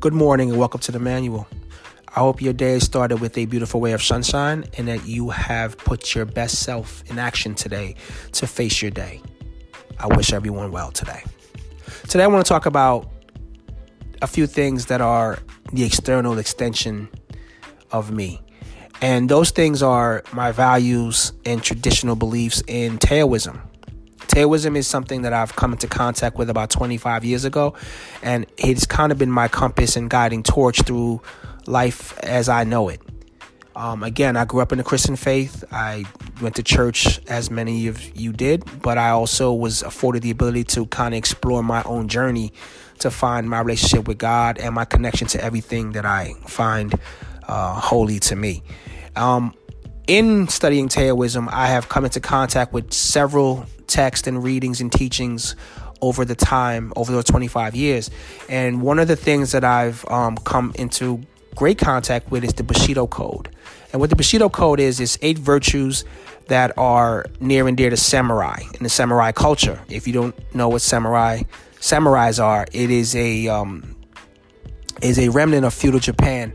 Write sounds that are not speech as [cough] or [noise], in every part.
Good morning and welcome to the manual. I hope your day started with a beautiful way of sunshine and that you have put your best self in action today to face your day. I wish everyone well today. Today, I want to talk about a few things that are the external extension of me. And those things are my values and traditional beliefs in Taoism. Taoism is something that I've come into contact with about 25 years ago, and it's kind of been my compass and guiding torch through life as I know it. Um, again, I grew up in the Christian faith. I went to church, as many of you did, but I also was afforded the ability to kind of explore my own journey to find my relationship with God and my connection to everything that I find uh, holy to me. Um, in studying Taoism, I have come into contact with several texts and readings and teachings over the time, over the 25 years. And one of the things that I've um, come into great contact with is the Bushido Code. And what the Bushido Code is, is eight virtues that are near and dear to samurai in the samurai culture. If you don't know what samurai samurais are, it is a um, is a remnant of feudal Japan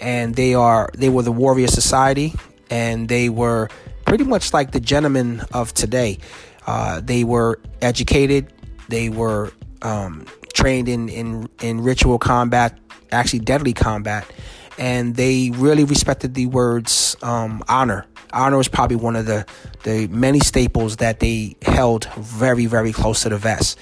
and they are they were the warrior society, and they were pretty much like the gentlemen of today. Uh, they were educated, they were um, trained in, in in ritual combat, actually deadly combat, and they really respected the words um, honor. Honor was probably one of the the many staples that they held very very close to the vest.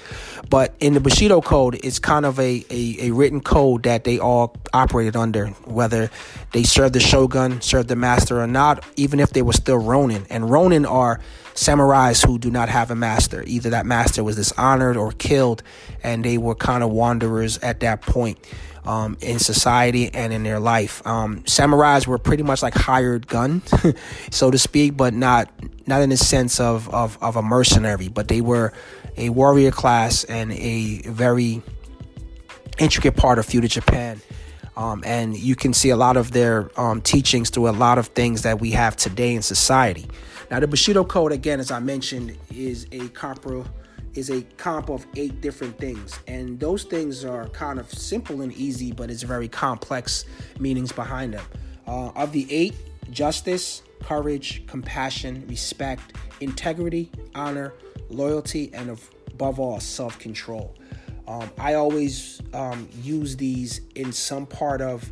But in the Bushido Code, it's kind of a, a, a, written code that they all operated under, whether they served the shogun, served the master or not, even if they were still Ronin. And Ronin are samurais who do not have a master. Either that master was dishonored or killed, and they were kind of wanderers at that point. Um, in society and in their life. Um, samurais were pretty much like hired gun, [laughs] so to speak, but not not in the sense of, of, of a mercenary, but they were a warrior class and a very intricate part of feudal Japan. Um, and you can see a lot of their um, teachings through a lot of things that we have today in society. Now, the Bushido Code, again, as I mentioned, is a comp is a comp of eight different things, and those things are kind of simple and easy, but it's very complex meanings behind them. Uh, of the eight, justice, courage, compassion, respect, integrity, honor, loyalty, and above all, self control. Um, I always um, use these in some part of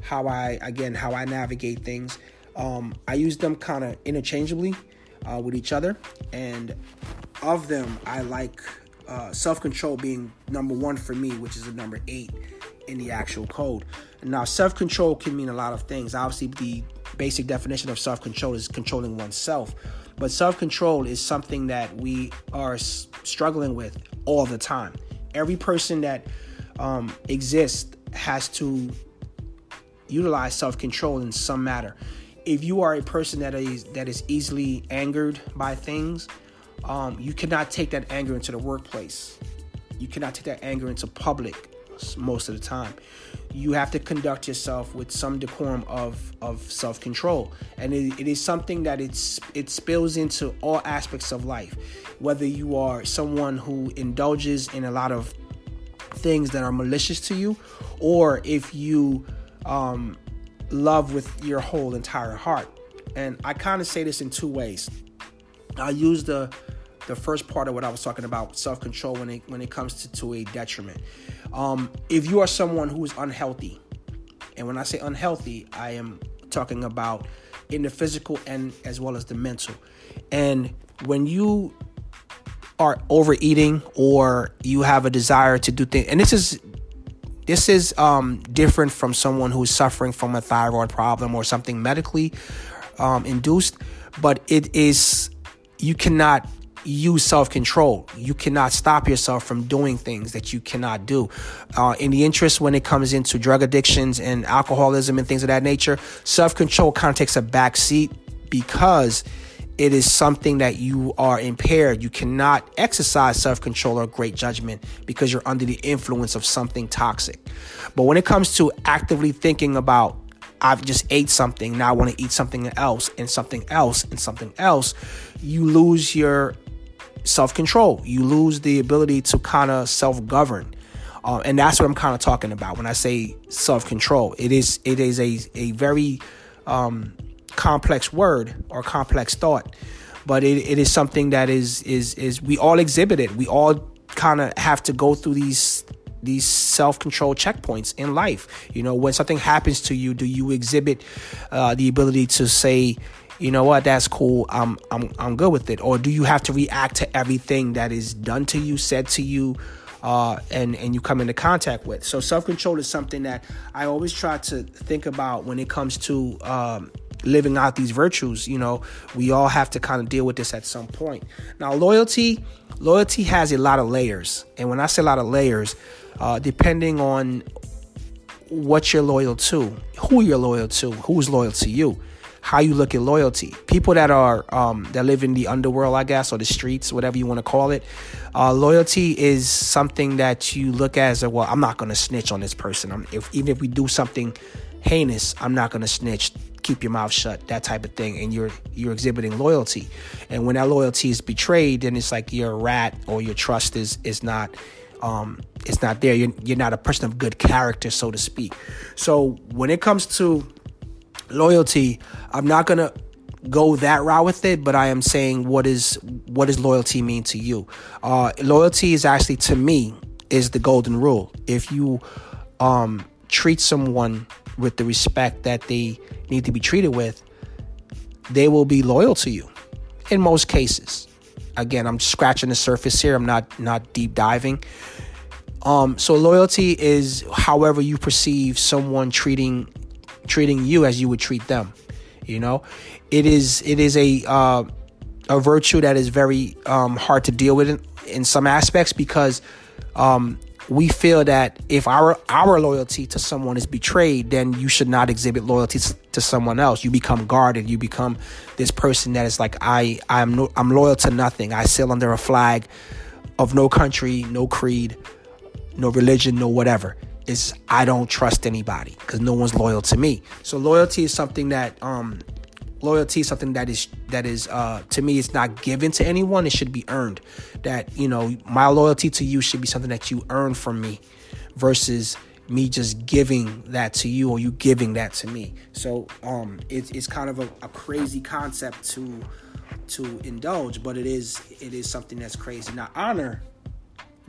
how I, again, how I navigate things. Um, I use them kind of interchangeably uh, with each other. And of them, I like uh, self control being number one for me, which is the number eight in the actual code. Now, self control can mean a lot of things. Obviously, the basic definition of self control is controlling oneself. But self control is something that we are struggling with all the time. Every person that um, exists has to utilize self control in some matter. If you are a person that is that is easily angered by things, um, you cannot take that anger into the workplace. You cannot take that anger into public most of the time. You have to conduct yourself with some decorum of, of self control, and it, it is something that it's it spills into all aspects of life. Whether you are someone who indulges in a lot of things that are malicious to you, or if you um, love with your whole entire heart. And I kind of say this in two ways. I use the the first part of what I was talking about, self control, when it when it comes to, to a detriment. Um, if you are someone who is unhealthy, and when I say unhealthy, I am talking about in the physical and as well as the mental. And when you are overeating or you have a desire to do things, and this is this is um, different from someone who's suffering from a thyroid problem or something medically um, induced, but it is you cannot use self control. You cannot stop yourself from doing things that you cannot do. Uh, in the interest when it comes into drug addictions and alcoholism and things of that nature, self control kind of takes a back seat because it is something that you are impaired. You cannot exercise self control or great judgment because you're under the influence of something toxic. But when it comes to actively thinking about, I've just ate something, now I want to eat something else, and something else, and something else, you lose your self control. You lose the ability to kind of self govern. uh, and that's what I'm kind of talking about when I say self control. It is it is a a very um, complex word or complex thought, but it, it is something that is is is we all exhibit it. We all kind of have to go through these these self-control checkpoints in life. You know, when something happens to you, do you exhibit uh, the ability to say, you know what, that's cool. I'm I'm I'm good with it, or do you have to react to everything that is done to you, said to you? Uh, and and you come into contact with. So self control is something that I always try to think about when it comes to um, living out these virtues. You know, we all have to kind of deal with this at some point. Now, loyalty, loyalty has a lot of layers, and when I say a lot of layers, uh, depending on what you're loyal to, who you're loyal to, who's loyal to you, how you look at loyalty. People that are um, that live in the underworld, I guess, or the streets, whatever you want to call it, uh, loyalty is something that you look at as well. I'm not going to snitch on this person. I'm, if, even if we do something heinous, I'm not going to snitch. Keep your mouth shut, that type of thing, and you're you're exhibiting loyalty. And when that loyalty is betrayed, then it's like you're a rat or your trust is is not um, it's not there. You're, you're not a person of good character, so to speak. So when it comes to loyalty, I'm not gonna go that route with it, but I am saying what is what does loyalty mean to you? Uh, loyalty is actually to me is the golden rule. If you um, treat someone with the respect that they need to be treated with, they will be loyal to you in most cases again, I'm scratching the surface here. I'm not not deep diving. Um, so loyalty is however you perceive someone treating treating you as you would treat them. You know, it is it is a uh, a virtue that is very um, hard to deal with in, in some aspects because um, we feel that if our our loyalty to someone is betrayed, then you should not exhibit loyalty to someone else. You become guarded. You become this person that is like I I'm no, I'm loyal to nothing. I sail under a flag of no country, no creed, no religion, no whatever. Is I don't trust anybody because no one's loyal to me. So loyalty is something that um loyalty is something that is that is uh to me it's not given to anyone. It should be earned. That you know my loyalty to you should be something that you earn from me versus me just giving that to you or you giving that to me. So um it's, it's kind of a, a crazy concept to to indulge but it is it is something that's crazy. Now honor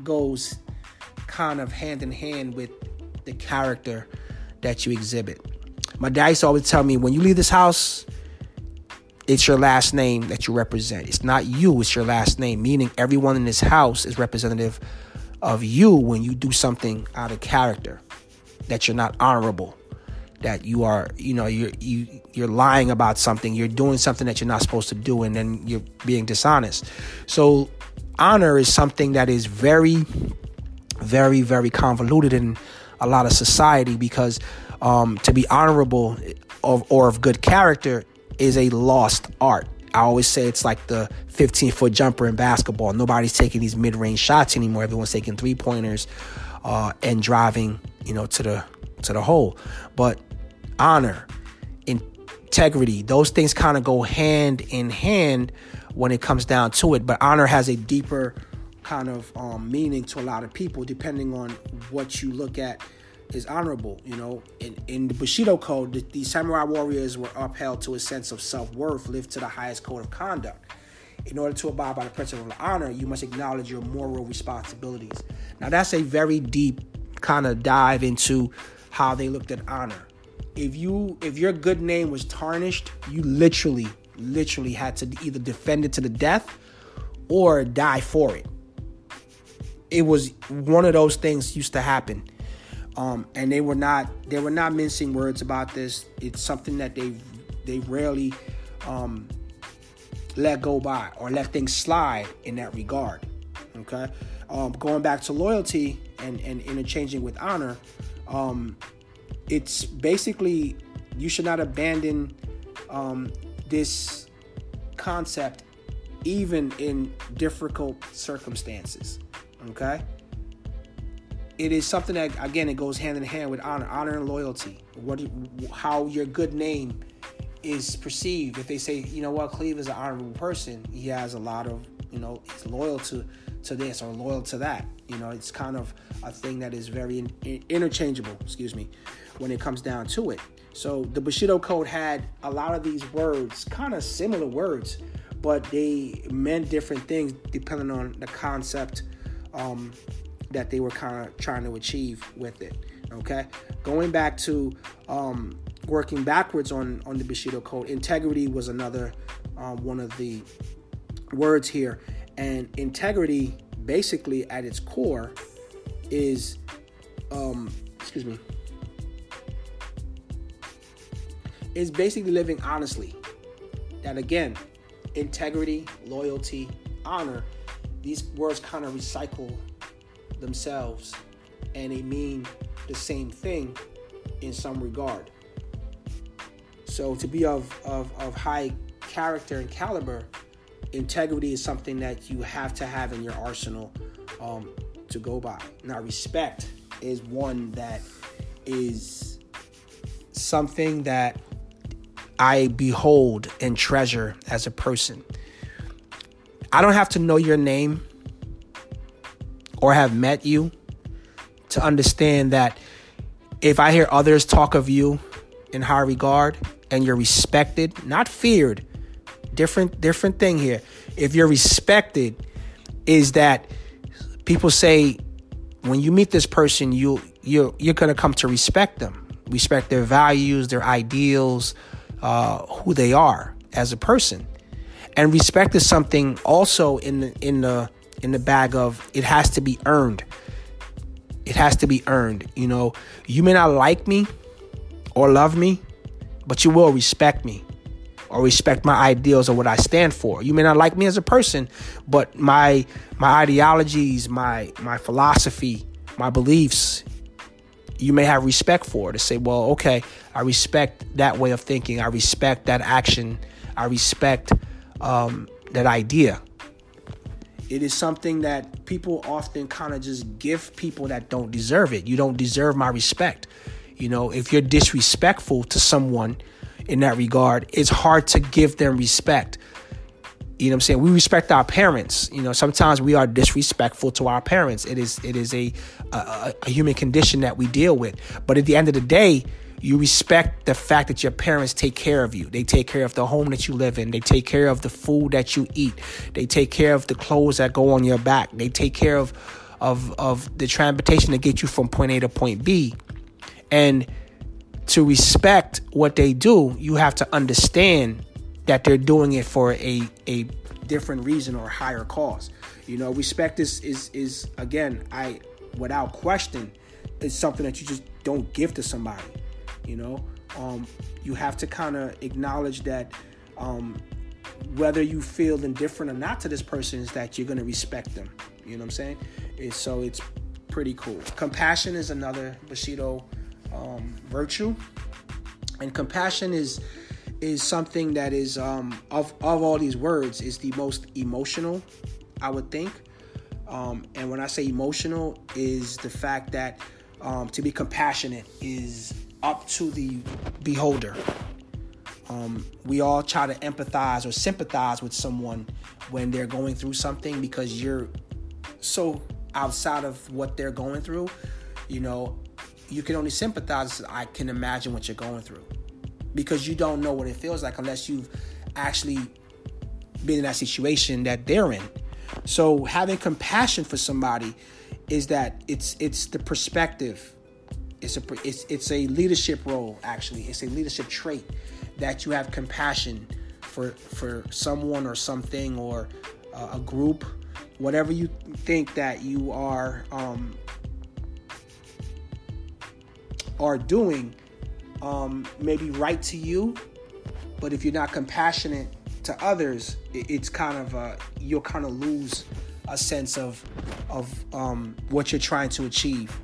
goes kind of hand in hand with the character that you exhibit. My dad used to always tell me when you leave this house it's your last name that you represent. It's not you, it's your last name, meaning everyone in this house is representative of you when you do something out of character, that you're not honorable, that you are, you know, you're you you're lying about something, you're doing something that you're not supposed to do, and then you're being dishonest. So honor is something that is very, very, very convoluted in a lot of society because um, to be honorable of, or of good character is a lost art. I always say it's like the 15 foot jumper in basketball. Nobody's taking these mid range shots anymore. Everyone's taking three pointers uh, and driving, you know, to the to the hole. But honor, integrity, those things kind of go hand in hand when it comes down to it. But honor has a deeper kind of um, meaning to a lot of people, depending on what you look at is honorable. You know, in, in the Bushido code, the, the samurai warriors were upheld to a sense of self worth, lived to the highest code of conduct. In order to abide by the principle of honor, you must acknowledge your moral responsibilities. Now, that's a very deep kind of dive into how they looked at honor. If you if your good name was tarnished, you literally literally had to either defend it to the death or die for it. It was one of those things used to happen um, and they were not they were not mincing words about this. It's something that they they rarely um, let go by or let things slide in that regard. Okay, um, going back to loyalty and and interchanging with honor, um, it's basically you should not abandon um, this concept even in difficult circumstances. Okay it is something that again it goes hand in hand with honor, honor and loyalty. What how your good name is perceived. If they say, you know what, Cleve is an honorable person, he has a lot of, you know, he's loyal to to this or loyal to that. You know, it's kind of a thing that is very in, interchangeable, excuse me, when it comes down to it. So the Bushido Code had a lot of these words, kind of similar words, but they meant different things depending on the concept um, that they were kind of trying to achieve with it. Okay, going back to um, working backwards on on the Bushido Code, integrity was another um, one of the words here, and integrity basically at its core is, um, excuse me, is basically living honestly. That again, integrity, loyalty, honor, these words kind of recycle themselves and they mean the same thing in some regard. So to be of, of, of high character and caliber, integrity is something that you have to have in your arsenal um, to go by. Now, respect is one that is something that I behold and treasure as a person. I don't have to know your name or have met you to understand that if I hear others talk of you in high regard and you're respected, not feared, different different thing here. If you're respected is that people say when you meet this person you you you're to come to respect them, respect their values, their ideals, uh, who they are as a person. And respect is something also in the in the in the bag of it has to be earned. It has to be earned. You know, you may not like me or love me, but you will respect me or respect my ideals or what I stand for. You may not like me as a person, but my my ideologies, my my philosophy, my beliefs, you may have respect for to say, well, okay, I respect that way of thinking. I respect that action. I respect um, that idea. It is something that people often kind of just give people that don't deserve it. You don't deserve my respect. You know, if you're disrespectful to someone in that regard, it's hard to give them respect. You know what I'm saying? We respect our parents. You know, sometimes we are disrespectful to our parents. It is it is a, a, a human condition that we deal with. But at the end of the day, you respect the fact that your parents take care of you. They take care of the home that you live in. They take care of the food that you eat. They take care of the clothes that go on your back. They take care of of of the transportation to get you from point A to point B. And to respect what they do, you have to understand that they're doing it for a a different reason or higher cause. You know, respect is is is again, I without question, is something that you just don't give to somebody. You know, um, you have to kind of acknowledge that um, whether you feel indifferent or not to this person is that you're going to respect them. You know what I'm saying? It's, so it's pretty cool. Compassion is another Bushido um, virtue, and compassion is is something that is um, of of all these words is the most emotional, I would think. Um, and when I say emotional, is the fact that um, to be compassionate is up to the beholder. Um, we all try to empathize or sympathize with someone when they're going through something because you're so outside of what they're going through. You know, you can only sympathize. I can imagine what you're going through because you don't know what it feels like unless you've actually been in that situation that they're in. So having compassion for somebody is that it's it's the perspective it's a it's it's a leadership role actually. It's a leadership trait that you have compassion for for someone or something or uh, a group, whatever you think that you are um, are doing um, maybe right to you, but if you're not compassionate to others, it, it's kind of you'll kind of lose a sense of of um, what you're trying to achieve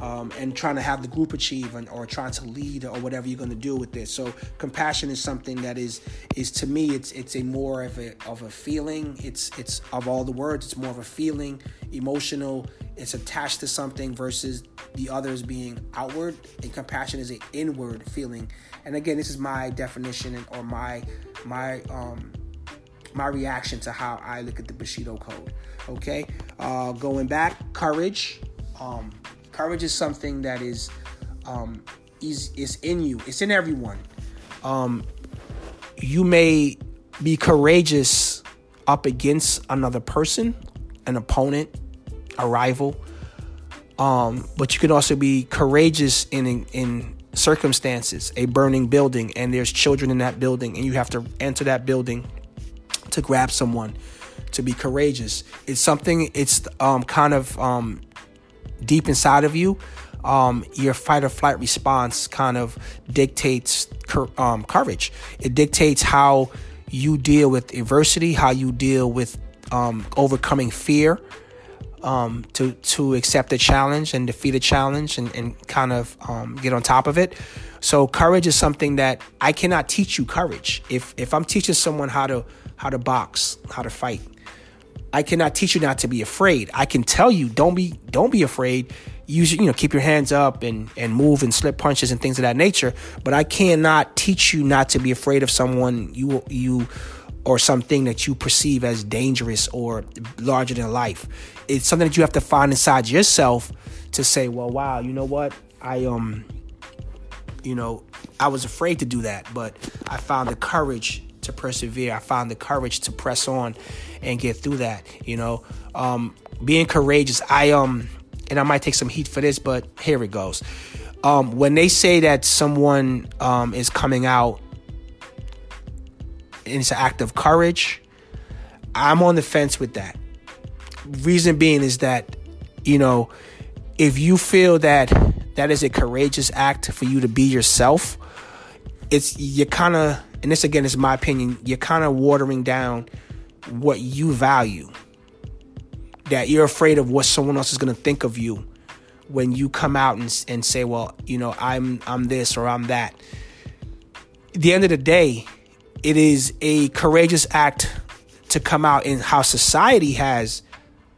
um, and trying to have the group achieve and, or trying to lead or whatever you're going to do with this. So compassion is something that is is to me it's it's a more of a of a feeling. It's it's of all the words, it's more of a feeling, emotional. It's attached to something versus the others being outward. And compassion is an inward feeling. And again, this is my definition or my my um, my reaction to how I look at the Bushido code. Okay, uh, going back, courage. Um, courage is something that is um, is is in you. It's in everyone. Um, you may be courageous up against another person, an opponent, a rival. Um, but you can also be courageous in, in, circumstances, a burning building, and there's children in that building, and you have to enter that building to grab someone, to be courageous. It's something. It's um, kind of um, deep inside of you. Um, your fight or flight response kind of dictates um, courage. It dictates how you deal with adversity, how you deal with um, overcoming fear, um, to to accept a challenge and defeat a challenge and, and kind of um, get on top of it. So courage is something that I cannot teach you courage. If if I'm teaching someone how to how to box, how to fight, I cannot teach you not to be afraid. I can tell you don't be don't be afraid. Use you know keep your hands up and and move and slip punches and things of that nature. But I cannot teach you not to be afraid of someone you you or something that you perceive as dangerous or larger than life. It's something that you have to find inside yourself to say, well, wow, you know what? I um you know, I was afraid to do that, but I found the courage to persevere. I found the courage to press on and get through that, you know. Um being courageous, I um and I might take some heat for this, but here it goes. Um, when they say that someone um, is coming out it's an act of courage. I'm on the fence with that. Reason being is that, you know, if you feel that that is a courageous act for you to be yourself, it's you're kind of, and this again is my opinion, you're kind of watering down what you value. That you're afraid of what someone else is going to think of you when you come out and, and say, well, you know, I'm I'm this or I'm that. At the end of the day, it is a courageous act to come out in how society has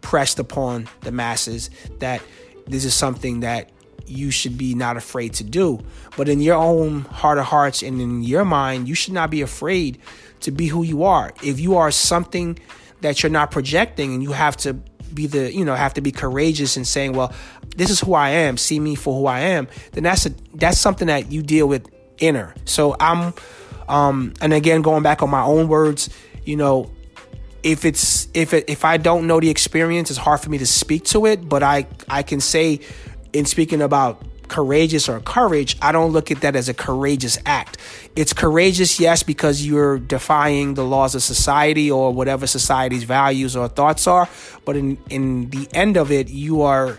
pressed upon the masses that this is something that you should be not afraid to do. But in your own heart of hearts and in your mind, you should not be afraid to be who you are. If you are something that you're not projecting and you have to be the, you know, have to be courageous in saying, well, this is who I am, see me for who I am, then that's a that's something that you deal with inner. So I'm um, and again, going back on my own words, you know, if it's if it, if I don't know the experience, it's hard for me to speak to it. But I I can say, in speaking about courageous or courage, I don't look at that as a courageous act. It's courageous, yes, because you're defying the laws of society or whatever society's values or thoughts are. But in in the end of it, you are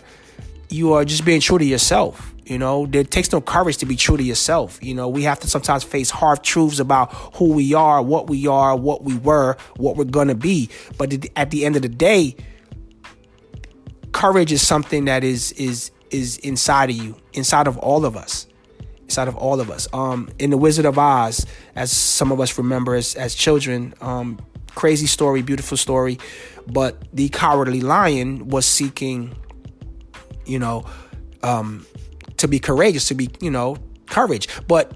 you are just being true to yourself. You know, it takes no courage to be true to yourself. You know, we have to sometimes face hard truths about who we are, what we are, what we were, what we're going to be. But at the end of the day, courage is something that is is is inside of you, inside of all of us. Inside of all of us. Um, in the Wizard of Oz, as some of us remember as, as children, um, crazy story, beautiful story, but the cowardly lion was seeking, you know, um, to be courageous, to be, you know, courage. But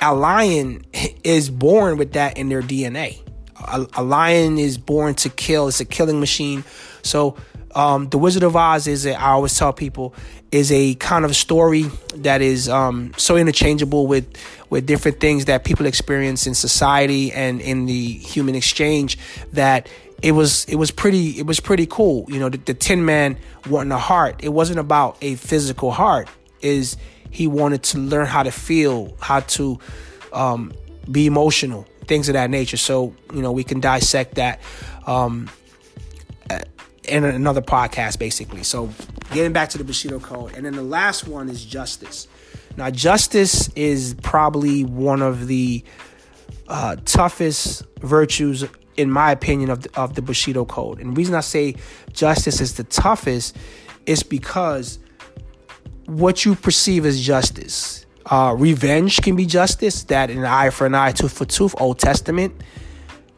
a lion is born with that in their DNA. A, a lion is born to kill. It's a killing machine. So, um, the Wizard of Oz is, a, I always tell people, is a kind of story that is um, so interchangeable with with different things that people experience in society and in the human exchange that it was it was pretty it was pretty cool. You know, the, the Tin Man wanting a heart. It wasn't about a physical heart is he wanted to learn how to feel, how to um, be emotional, things of that nature. So you know we can dissect that um, in another podcast, basically. So getting back to the Bushido Code, and then the last one is justice. Now, justice is probably one of the uh, toughest virtues, in my opinion, of the, of the Bushido Code. And the reason I say justice is the toughest is because what you perceive as justice. Uh, revenge can be justice, that an eye for an eye, tooth for tooth, Old Testament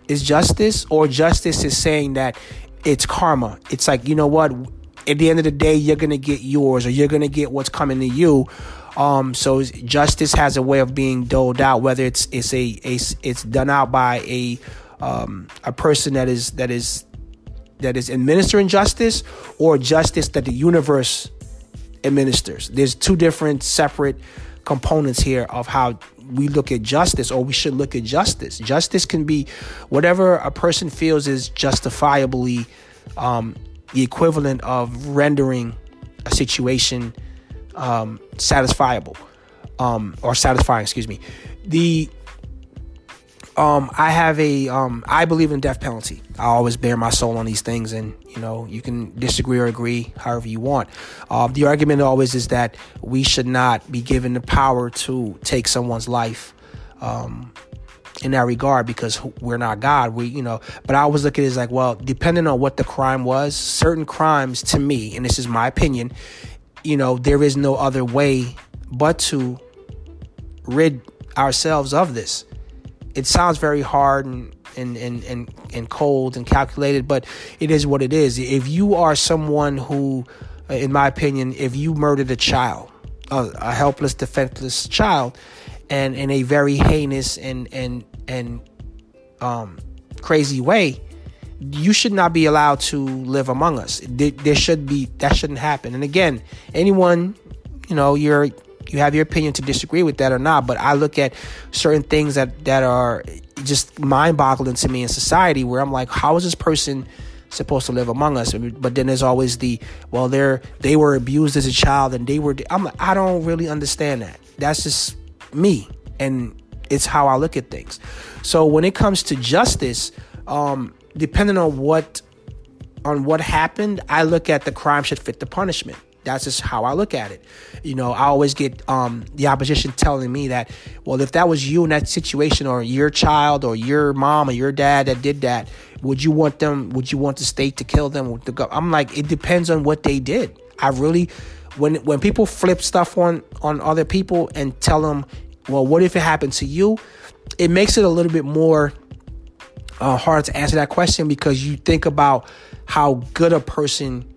is justice, or justice is saying that it's karma. It's like, you know what, at the end of the day, you're going to get yours or you're going to get what's coming to you. Um, so justice has a way of being doled out, whether it's it's a, a it's done out by a um, a person that is that is that is administering justice or justice that the universe administers. There's two different separate components here of how we look at justice or we should look at justice. Justice can be whatever a person feels is justifiably um, the equivalent of rendering a situation um, satisfiable um, or satisfying, excuse me. The um, I have a um, I believe in death penalty. I always bear my soul on these things, and you know you can disagree or agree however you want. Um, the argument always is that we should not be given the power to take someone's life. Um, in that regard, because we're not God, we you know. But I always look at it as like, well, depending on what the crime was, certain crimes to me, and this is my opinion, you know, there is no other way but to rid ourselves of this it sounds very hard and and, and, and, and cold and calculated, but it is what it is. If you are someone who, uh, in my opinion, if you murdered a child, a, a helpless, defenseless child, and in a very heinous and and and um, crazy way, you should not be allowed to live among us. There, there should be that shouldn't happen. And again, anyone, you know, you're you have your opinion to disagree with that or not, but I look at certain things that that are just mind-boggling to me in society where I'm like, how is this person supposed to live among us? But then there's always the well, they're they were abused as a child and they were. I'm like, I don't really understand that. That's just me, and it's how I look at things. So when it comes to justice, um, depending on what on what happened, I look at the crime should fit the punishment. That's just how I look at it. You know, I always get um, the opposition telling me that, well, if that was you in that situation, or your child, or your mom, or your dad that did that, would you want them? Would you want the state to kill them? I'm like, it depends on what they did. I really, when when people flip stuff on on other people and tell them, well, what if it happened to you? It makes it a little bit more uh, hard to answer that question because you think about how good a person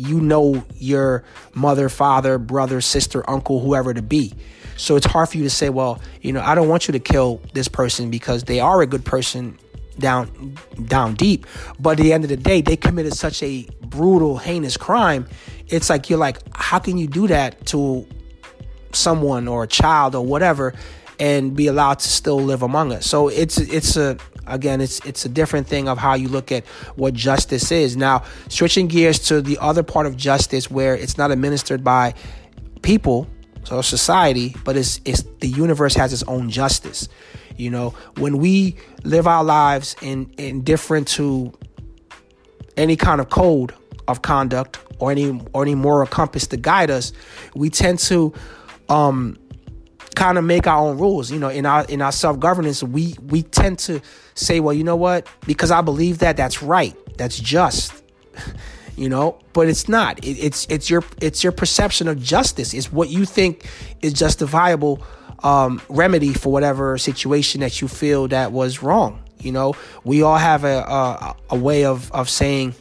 you know your mother, father, brother, sister, uncle, whoever to be. So it's hard for you to say, well, you know, I don't want you to kill this person because they are a good person down down deep. But at the end of the day, they committed such a brutal, heinous crime. It's like you're like, how can you do that to someone or a child or whatever and be allowed to still live among us? So it's it's a again it's it's a different thing of how you look at what justice is. Now switching gears to the other part of justice where it's not administered by people so society but it's it's the universe has its own justice. You know when we live our lives in indifferent to any kind of code of conduct or any or any moral compass to guide us we tend to um kind of make our own rules. You know, in our in our self governance, we we tend to say, well, you know what? Because I believe that that's right, that's just. you know, but it's not. It, it's it's your it's your perception of justice. It's what you think is justifiable um, remedy for whatever situation that you feel that was wrong. You know, we all have a a, a way of of saying,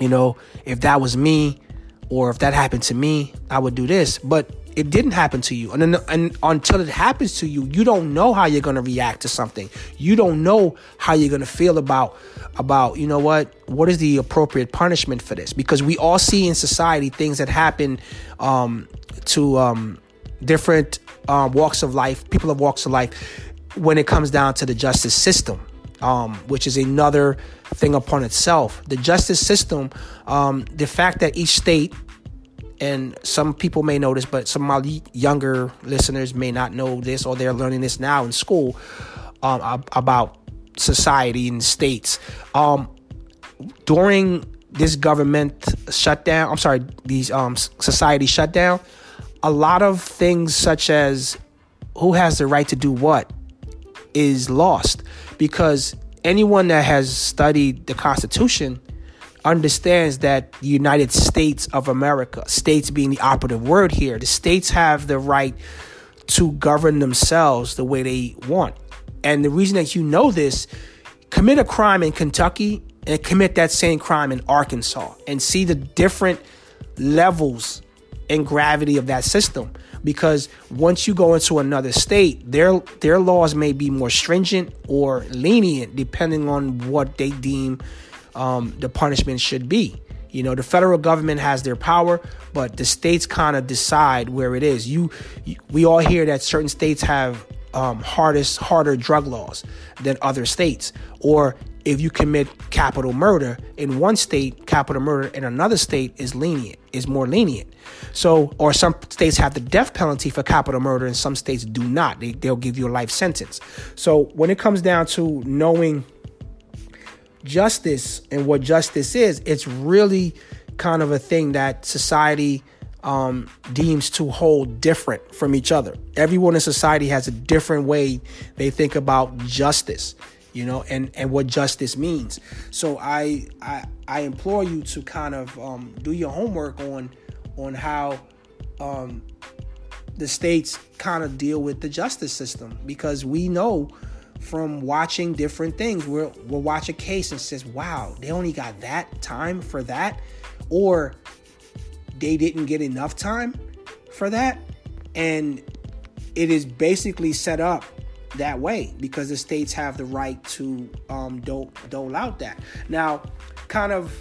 you know, if that was me, or if that happened to me, I would do this. But it didn't happen to you. And, then, and until it happens to you, you don't know how you're going to react to something. You don't know how you're going to feel about about, you know what? What is the appropriate punishment for this? Because we all see in society things that happen um, to um, different um, walks of life, people of walks of life when it comes down to the justice system. Um, which is another thing upon itself. The justice system, um, the fact that each state and some people may know this, but some of my younger listeners may not know this, or they're learning this now in school um, about society and states. Um, during this government shutdown, I'm sorry, these um, society shutdown, a lot of things such as who has the right to do what is lost because anyone that has studied the Constitution understands that the United States of America, states being the operative word here, the states have the right to govern themselves the way they want. And the reason that you know this, commit a crime in Kentucky and commit that same crime in Arkansas and see the different levels and gravity of that system. because once you go into another state, their their laws may be more stringent or lenient depending on what they deem um, the punishment should be. You know, the federal government has their power, but the states kind of decide where it is. You, you, we all hear that certain states have um, hardest, harder drug laws than other states, or if you commit capital murder in one state, capital murder in another state is lenient, is more lenient. So, or some states have the death penalty for capital murder, and some states do not. They, they'll give you a life sentence. So, when it comes down to knowing justice and what justice is, it's really kind of a thing that society um, deems to hold different from each other. Everyone in society has a different way they think about justice you know, and and what justice means. So I I I implore you to kind of um, do your homework on on how um, the states kind of deal with the justice system because we know from watching different things we'll, we'll watch a case and says wow they only got that time for that or they didn't get enough time for that and it is basically set up that way because the states have the right to um, dole, dole out that. Now, kind of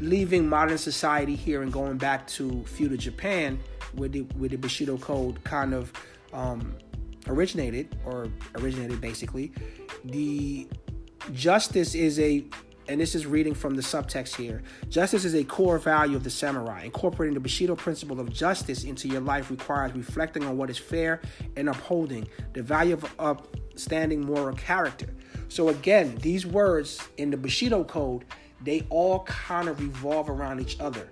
leaving modern society here and going back to feudal Japan, where the, where the Bushido Code kind of um, originated, or originated basically, the justice is a and this is reading from the subtext here. Justice is a core value of the samurai. Incorporating the Bushido principle of justice into your life requires reflecting on what is fair and upholding the value of upstanding moral character. So again, these words in the Bushido code, they all kind of revolve around each other.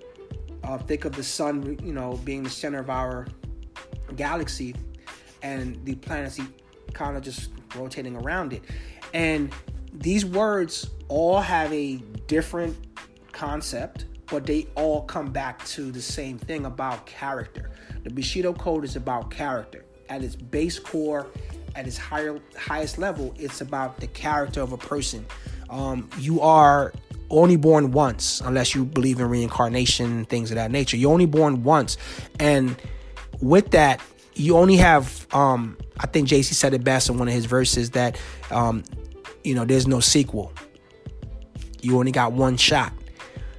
Uh, think of the sun, you know, being the center of our galaxy, and the planets kind of just rotating around it. And these words all have a different concept, but they all come back to the same thing about character. The Bushido Code is about character. At its base core, at its higher highest level, it's about the character of a person. Um, you are only born once, unless you believe in reincarnation, things of that nature. You're only born once, and with that, you only have. Um, I think JC said it best in one of his verses that um, you know, there's no sequel. You only got one shot.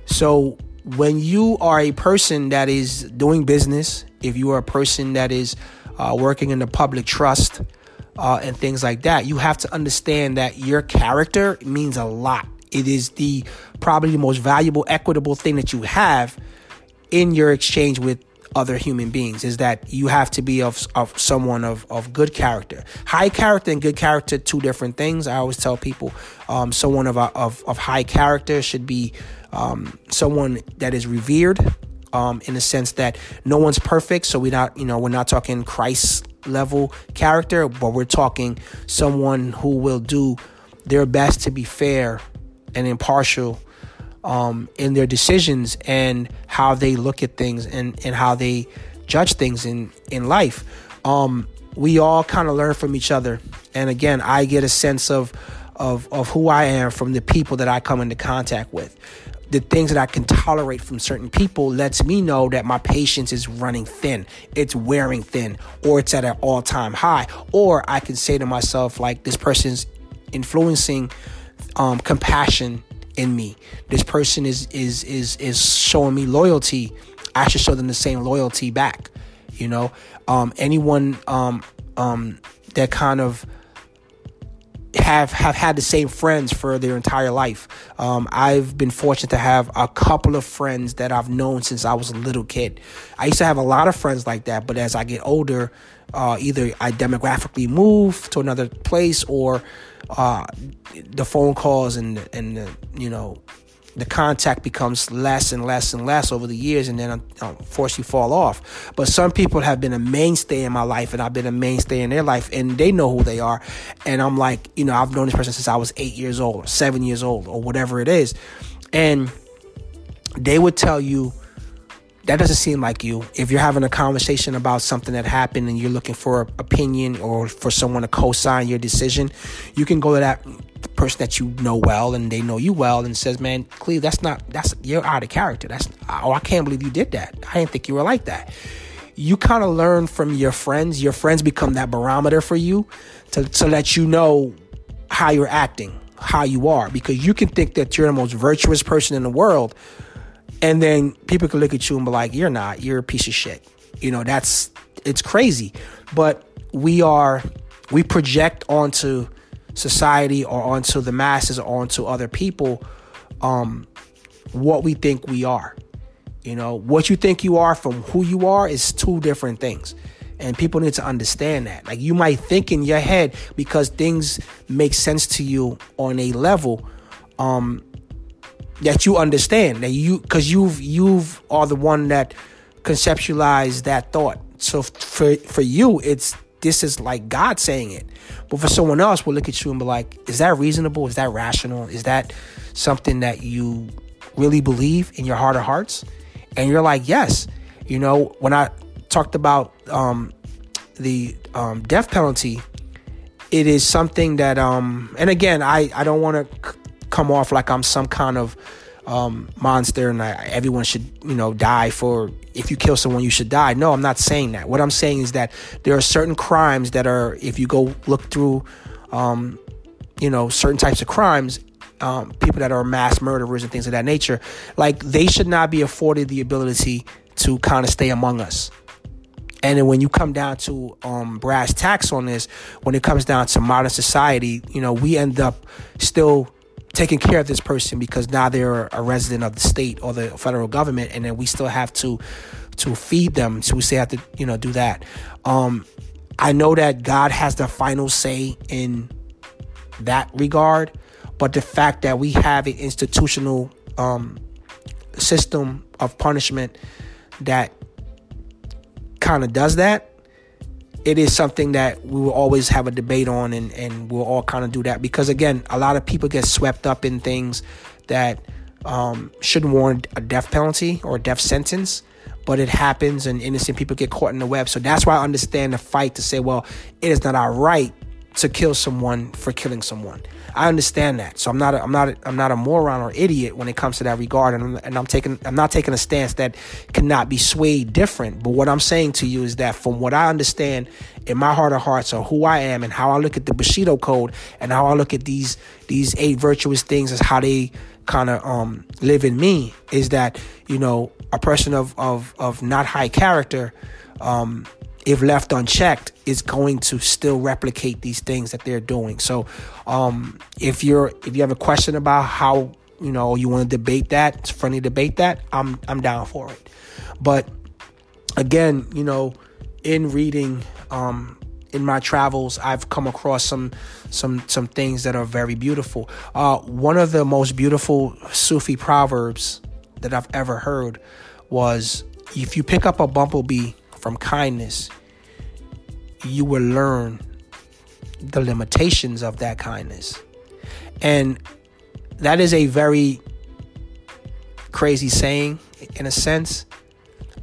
So when you are a person that is doing business, if you are a person that is uh, working in the public trust uh, and things like that, you have to understand that your character means a lot. It is the probably the most valuable, equitable thing that you have in your exchange with other human beings is that you have to be of, of someone of, of good character. High character and good character, two different things. I always tell people um, someone of, of, of high character should be um, someone that is revered um, in the sense that no one's perfect. So we're not, you know, we're not talking Christ level character, but we're talking someone who will do their best to be fair and impartial um, in their decisions and how they look at things and, and how they judge things in, in life. Um, we all kind of learn from each other. And again, I get a sense of, of, of who I am from the people that I come into contact with. The things that I can tolerate from certain people lets me know that my patience is running thin, it's wearing thin, or it's at an all time high. Or I can say to myself, like, this person's influencing um, compassion in me. This person is is is is showing me loyalty. I should show them the same loyalty back. You know, um, anyone um, um, that kind of have have had the same friends for their entire life. Um, I've been fortunate to have a couple of friends that I've known since I was a little kid. I used to have a lot of friends like that, but as I get older, uh, either I demographically move to another place or uh, the phone calls and and the, you know the contact becomes less and less and less over the years, and then unfortunately fall off. But some people have been a mainstay in my life, and I've been a mainstay in their life, and they know who they are. And I'm like, you know, I've known this person since I was eight years old, or seven years old, or whatever it is, and they would tell you that doesn't seem like you. If you're having a conversation about something that happened and you're looking for an opinion or for someone to co-sign your decision, you can go to that person that you know well and they know you well and says, "Man, Cleve, that's not that's you're out of character. That's oh, I can't believe you did that. I didn't think you were like that." you kind of learn from your friends. Your friends become that barometer for you to, to let you know how you're acting, how you are, because you can think that you're the most virtuous person in the world, and then people can look at you and be like, "You're not. You're a piece of shit." You know, that's it's crazy, but we are we project onto society or onto the masses or onto other people um, what we think we are. You know, what you think you are from who you are is two different things. And people need to understand that. Like you might think in your head because things make sense to you on a level um that you understand that you cuz you've you've are the one that conceptualized that thought. So for for you it's this is like God saying it. But for someone else, will look at you and be like, is that reasonable? Is that rational? Is that something that you really believe in your heart of hearts? And you're like, yes. You know, when I talked about um, the um, death penalty, it is something that, um, and again, I, I don't want to come off like I'm some kind of um, monster and I, everyone should, you know, die for if you kill someone, you should die. No, I'm not saying that. What I'm saying is that there are certain crimes that are, if you go look through, um, you know, certain types of crimes, um, people that are mass murderers and things of that nature, like they should not be afforded the ability to kind of stay among us. And then when you come down to um, brass tacks on this, when it comes down to modern society, you know, we end up still taking care of this person because now they're a resident of the state or the federal government, and then we still have to to feed them. So we still have to, you know, do that. Um, I know that God has the final say in that regard, but the fact that we have an institutional um, system of punishment that kind of does that it is something that we will always have a debate on and, and we'll all kind of do that. Because again a lot of people get swept up in things that um, shouldn't warrant a death penalty or a death sentence but it happens and innocent people get caught in the web. So that's why i understand the fight to say well it is not our right to kill someone for killing someone I understand that. So I'm not a, I'm not a, I'm not a moron or idiot when it comes to that regard, and I'm, and I'm taking I'm not taking a stance that cannot be swayed different. But what I'm saying to you is that from what I understand in my heart of hearts of who I am and how I look at the Bushido code and how I look at these these eight virtuous things as how they kind of um, live in me is that you know a person of of of not high character um, if left unchecked, is going to still replicate these things that they're doing. So, um, if you're if you have a question about how you know you want to debate that, friendly debate that, I'm I'm down for it. But again, you know, in reading, um, in my travels, I've come across some some some things that are very beautiful. Uh, one of the most beautiful Sufi proverbs that I've ever heard was, "If you pick up a bumblebee." from kindness, you will learn the limitations of that kindness. And that is a very crazy saying in a sense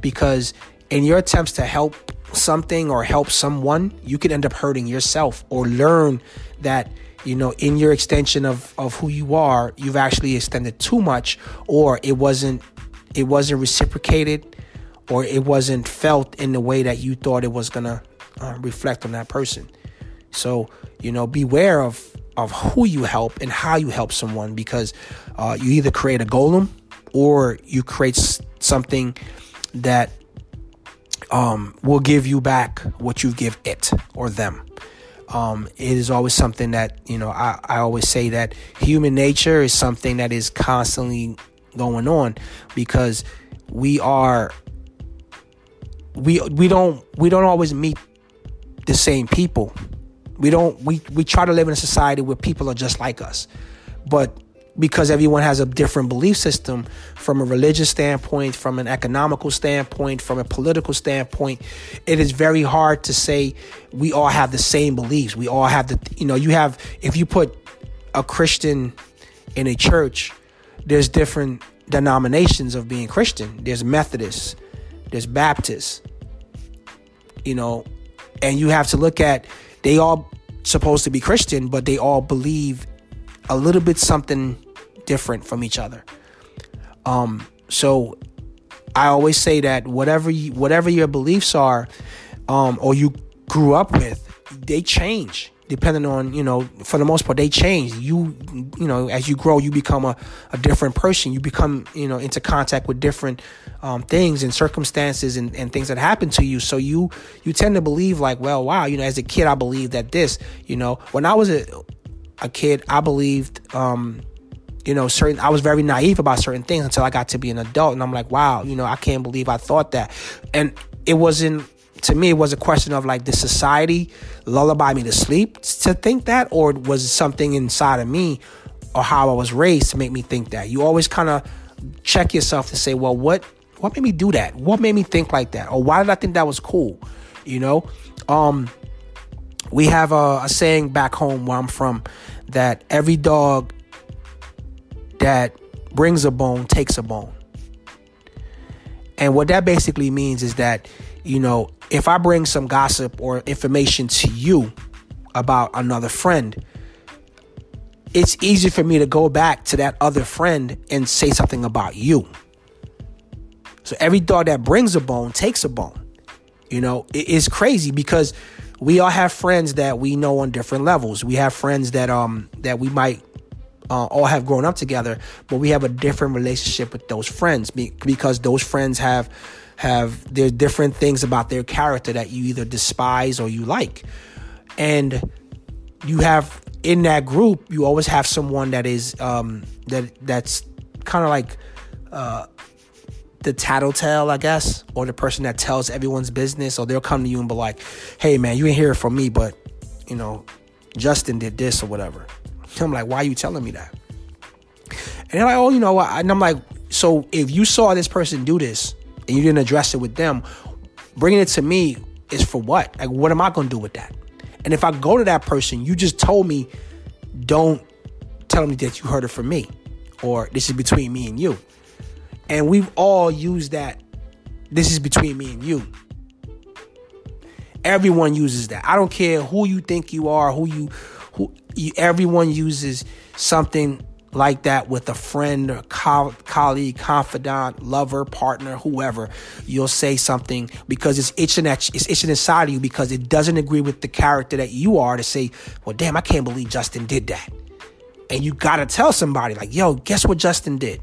because in your attempts to help something or help someone, you could end up hurting yourself or learn that you know in your extension of of who you are, you've actually extended too much or it wasn't it wasn't reciprocated or it wasn't felt in the way that you thought it was gonna uh, reflect on that person. So you know, beware of of who you help and how you help someone because uh, you either create a golem or you create something that um, will give you back what you give it or them. Um, it is always something that you know I, I always say that human nature is something that is constantly going on because we are we we don't we don't always meet the same people. We don't we we try to live in a society where people are just like us. But because everyone has a different belief system from a religious standpoint, from an economical standpoint, from a political standpoint, it is very hard to say we all have the same beliefs. We all have the you know, you have if you put a Christian in a church, there's different denominations of being Christian. There's Methodists, there's Baptists, you know, and you have to look at they all supposed to be Christian, but they all believe a little bit something different from each other. Um, so I always say that whatever you, whatever your beliefs are, um, or you grew up with, they change depending on you know for the most part they change. You you know as you grow you become a, a different person. You become you know into contact with different um, things and circumstances and, and things that happen to you. So you you tend to believe like well wow you know as a kid i believed that this you know. When i was a, a kid i believed um, you know certain i was very naive about certain things until i got to be an adult. And i'm like wow you know i can't believe i thought that. And it wasn't to me, it was a question of like, the society lullaby me to sleep to think that, or was it something inside of me or how I was raised to make me think that? You always kind of check yourself to say, well, what what made me do that? What made me think like that? Or why did I think that was cool? You know, um, we have a, a saying back home where I'm from that every dog that brings a bone takes a bone. And what that basically means is that, you know, if I bring some gossip or information to you about another friend, it's easy for me to go back to that other friend and say something about you. So every dog that brings a bone takes a bone. You know, it's crazy because we all have friends that we know on different levels. We have friends that um that we might uh, all have grown up together, but we have a different relationship with those friends because those friends have have there's different things about their character that you either despise or you like. And you have in that group, you always have someone that is um that that's kind of like uh the tattletale, I guess, or the person that tells everyone's business, or they'll come to you and be like, "Hey, man, you ain't hear it from me, but you know, Justin did this or whatever." [laughs] I'm like, "Why are you telling me that?" And they're like, "Oh, you know," and I'm like, "So if you saw this person do this, and you didn't address it with them, bringing it to me is for what? Like, what am I going to do with that? And if I go to that person, you just told me, don't tell me that you heard it from me, or this is between me and you. And we've all used that. This is between me and you. Everyone uses that. I don't care who you think you are, who you, who you, everyone uses something like that with a friend or co- colleague, confidant, lover, partner, whoever, you'll say something because it's itching at it's itching inside of you because it doesn't agree with the character that you are to say, well, damn, I can't believe Justin did that. And you gotta tell somebody like, yo, guess what Justin did?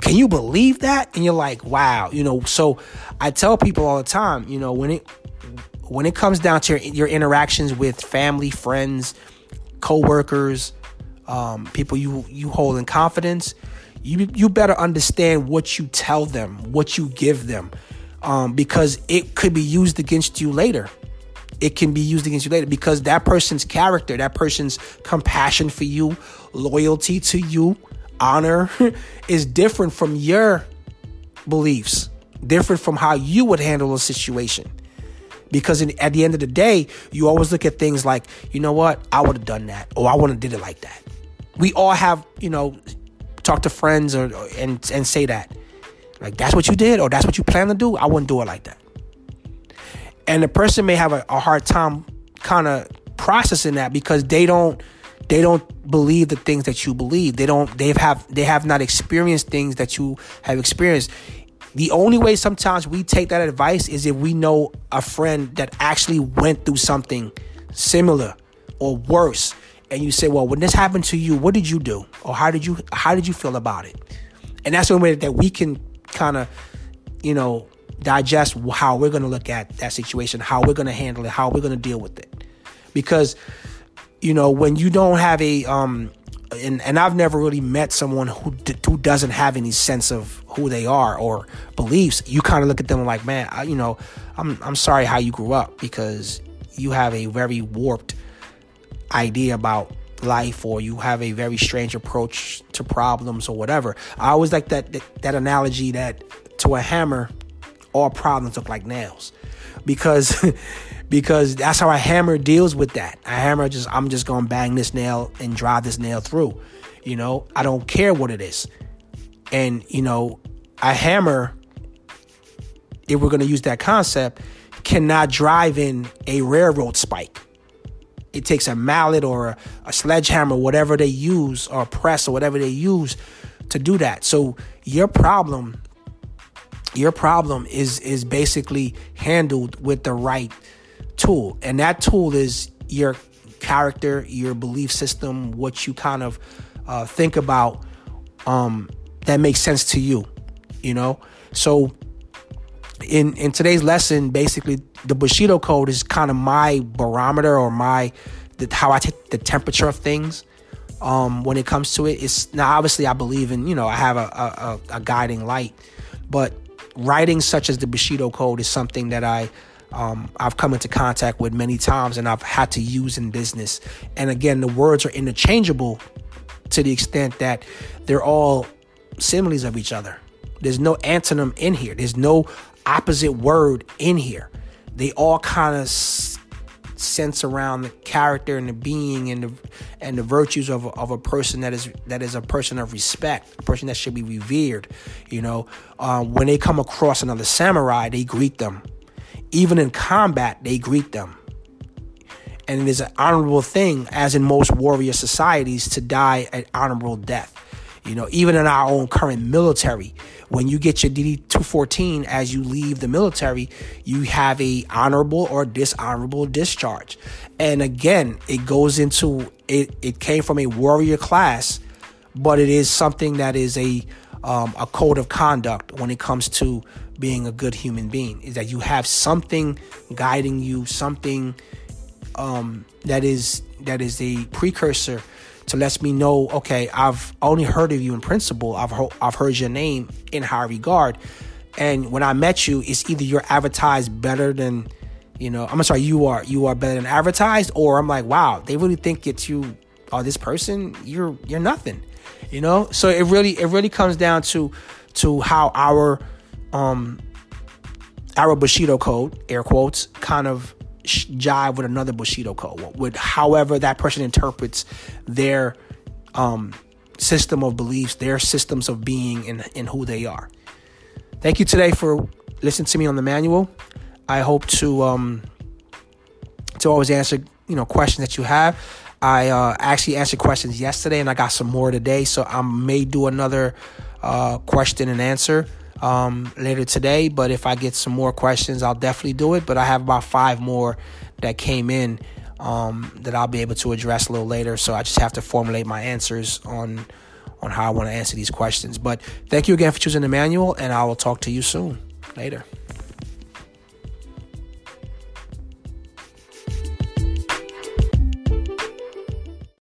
Can you believe that? And you're like, wow, you know. So I tell people all the time, you know, when it when it comes down to your, your interactions with family, friends, coworkers, um, people you you hold in confidence, you you better understand what you tell them, what you give them, um, because it could be used against you later. It can be used against you later because that person's character, that person's compassion for you, loyalty to you, honor [laughs] is different from your beliefs, different from how you would handle a situation. Because in, at the end of the day, you always look at things like, you know what, I would have done that, or I wouldn't have did it like that we all have, you know, talk to friends or, and and say that. Like that's what you did or that's what you plan to do. I wouldn't do it like that. And the person may have a, a hard time kind of processing that because they don't they don't believe the things that you believe. They don't they have they have not experienced things that you have experienced. The only way sometimes we take that advice is if we know a friend that actually went through something similar or worse and you say, well, when this happened to you, what did you do? Or how did you how did you feel about it? And that's the way that we can kind of, you know, digest how we're going to look at that situation, how we're going to handle it, how we're going to deal with it. Because, you know, when you don't have a, um, and, and I've never really met someone who who doesn't have any sense of who they are or beliefs. You kind of look at them like, man, I, you know, I'm I'm sorry how you grew up because you have a very warped idea about life or you have a very strange approach to problems or whatever. I always like that that, that analogy that to a hammer all problems look like nails. Because [laughs] because that's how a hammer deals with that. A hammer just I'm just going to bang this nail and drive this nail through. You know, I don't care what it is. And you know, a hammer if we're going to use that concept cannot drive in a railroad spike it takes a mallet or a, a sledgehammer, whatever they use, or press or whatever they use to do that. So your problem your problem is is basically handled with the right tool and that tool is your character your belief system what you kind of uh, think about um, that makes sense to you you know so in in today's lesson basically the bushido code is kind of my barometer or my the, how i take the temperature of things um, when it comes to it it's now obviously i believe in you know i have a, a, a guiding light but writing such as the Bushido Code is something that I um, I've come into contact with many times and I've had to use in business. And again, the words are interchangeable to the extent that they're all similes of each other. There's no antonym in here. There's no opposite word in here. They all kind of sense around the character and the being and the and the virtues of, of a person that is that is a person of respect, a person that should be revered. You know, um, when they come across another samurai, they greet them. Even in combat, they greet them. And it is an honorable thing, as in most warrior societies, to die an honorable death. You know, even in our own current military, when you get your DD 214 as you leave the military, you have a honorable or dishonorable discharge. And again, it goes into it it came from a warrior class, but it is something that is a um, a code of conduct when it comes to being a good human being is that you have something guiding you, something um, that is that is a precursor to let me know, okay, I've only heard of you in principle. I've ho- I've heard your name in high regard, and when I met you, it's either you're advertised better than, you know, I'm sorry, you are you are better than advertised, or I'm like, wow, they really think it's you or this person. You're you're nothing, you know. So it really it really comes down to to how our um our Bushido code, air quotes, kind of jive with another Bushido code, with however that person interprets their um, system of beliefs, their systems of being, and, and who they are. Thank you today for listening to me on the manual. I hope to um, to always answer you know questions that you have. I uh, actually answered questions yesterday, and I got some more today, so I may do another uh, question and answer um, later today. But if I get some more questions, I'll definitely do it. But I have about five more that came in um, that I'll be able to address a little later. So I just have to formulate my answers on on how I want to answer these questions. But thank you again for choosing the manual, and I will talk to you soon. Later.